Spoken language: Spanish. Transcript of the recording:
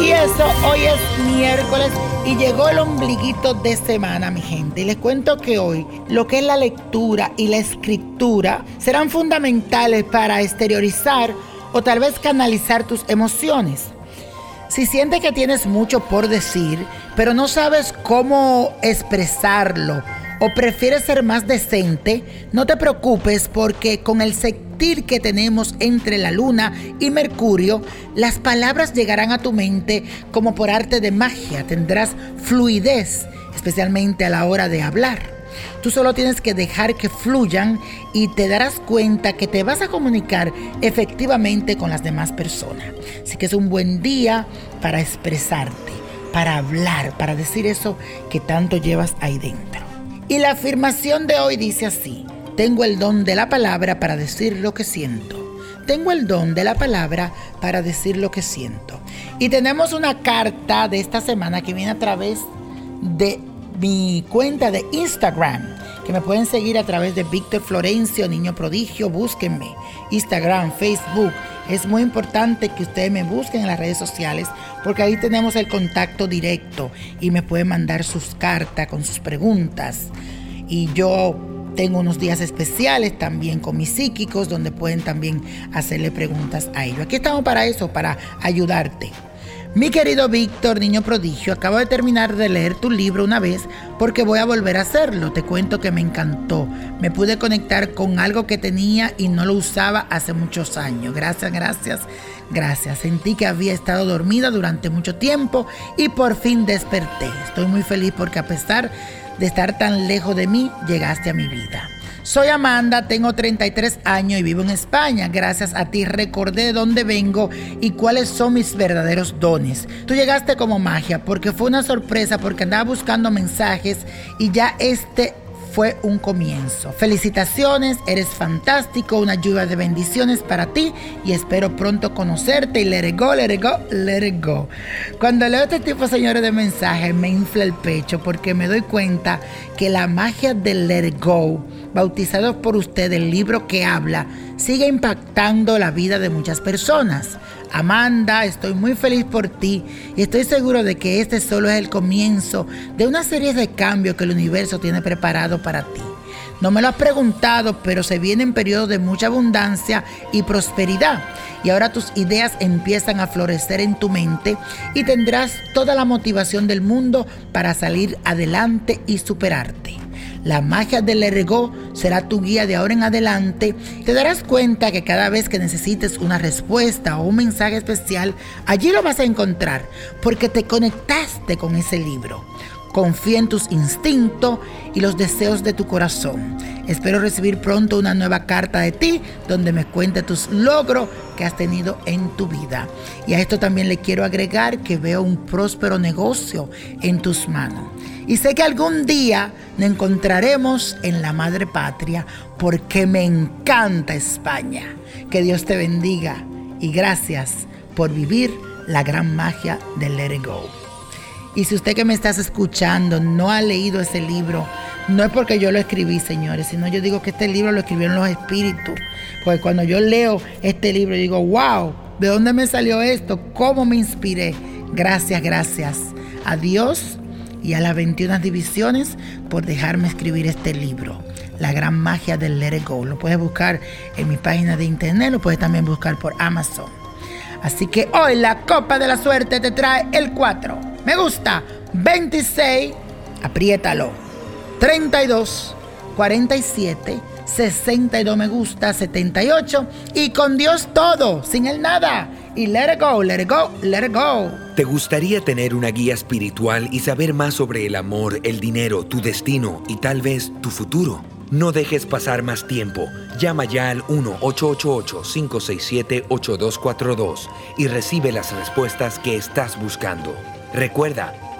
Hoy es miércoles y llegó el ombliguito de semana, mi gente. Y les cuento que hoy lo que es la lectura y la escritura serán fundamentales para exteriorizar o tal vez canalizar tus emociones. Si sientes que tienes mucho por decir, pero no sabes cómo expresarlo o prefieres ser más decente, no te preocupes porque con el sentir que tenemos entre la luna y Mercurio, las palabras llegarán a tu mente como por arte de magia, tendrás fluidez, especialmente a la hora de hablar. Tú solo tienes que dejar que fluyan y te darás cuenta que te vas a comunicar efectivamente con las demás personas. Así que es un buen día para expresarte, para hablar, para decir eso que tanto llevas ahí dentro. Y la afirmación de hoy dice así, tengo el don de la palabra para decir lo que siento. Tengo el don de la palabra para decir lo que siento. Y tenemos una carta de esta semana que viene a través de mi cuenta de Instagram, que me pueden seguir a través de Víctor Florencio, Niño Prodigio, búsquenme. Instagram, Facebook. Es muy importante que ustedes me busquen en las redes sociales porque ahí tenemos el contacto directo y me pueden mandar sus cartas con sus preguntas. Y yo tengo unos días especiales también con mis psíquicos donde pueden también hacerle preguntas a ellos. Aquí estamos para eso, para ayudarte. Mi querido Víctor, niño prodigio, acabo de terminar de leer tu libro una vez porque voy a volver a hacerlo. Te cuento que me encantó. Me pude conectar con algo que tenía y no lo usaba hace muchos años. Gracias, gracias, gracias. Sentí que había estado dormida durante mucho tiempo y por fin desperté. Estoy muy feliz porque a pesar de estar tan lejos de mí, llegaste a mi vida. Soy Amanda, tengo 33 años y vivo en España. Gracias a ti recordé de dónde vengo y cuáles son mis verdaderos dones. Tú llegaste como magia porque fue una sorpresa porque andaba buscando mensajes y ya este fue un comienzo. Felicitaciones, eres fantástico, una lluvia de bendiciones para ti y espero pronto conocerte y let it go, let it go, let it go. Cuando leo este tipo, señores, de mensajes, me infla el pecho porque me doy cuenta que la magia del let it go, bautizado por usted, el libro que habla, sigue impactando la vida de muchas personas. Amanda, estoy muy feliz por ti y estoy seguro de que este solo es el comienzo de una serie de cambios que el universo tiene preparado para ti. No me lo has preguntado, pero se vienen periodos de mucha abundancia y prosperidad. Y ahora tus ideas empiezan a florecer en tu mente y tendrás toda la motivación del mundo para salir adelante y superarte. La magia del ergo será tu guía de ahora en adelante. Te darás cuenta que cada vez que necesites una respuesta o un mensaje especial, allí lo vas a encontrar porque te conectaste con ese libro. Confía en tus instintos y los deseos de tu corazón. Espero recibir pronto una nueva carta de ti donde me cuente tus logros que has tenido en tu vida. Y a esto también le quiero agregar que veo un próspero negocio en tus manos. Y sé que algún día nos encontraremos en la madre patria porque me encanta España. Que Dios te bendiga y gracias por vivir la gran magia del Let It Go. Y si usted que me estás escuchando no ha leído ese libro, no es porque yo lo escribí, señores, sino yo digo que este libro lo escribieron los espíritus. Porque cuando yo leo este libro, digo, wow, ¿de dónde me salió esto? ¿Cómo me inspiré? Gracias, gracias a Dios y a las 21 divisiones por dejarme escribir este libro. La gran magia del Let It Go. Lo puedes buscar en mi página de internet, lo puedes también buscar por Amazon. Así que hoy la copa de la suerte te trae el 4. Me gusta. 26. Apriétalo. 32. 47. 62 me gusta. 78. Y con Dios todo. Sin el nada. Y let it go, let it go, let it go. ¿Te gustaría tener una guía espiritual y saber más sobre el amor, el dinero, tu destino y tal vez tu futuro? No dejes pasar más tiempo. Llama ya al 1-888-567-8242 y recibe las respuestas que estás buscando. Recuerda,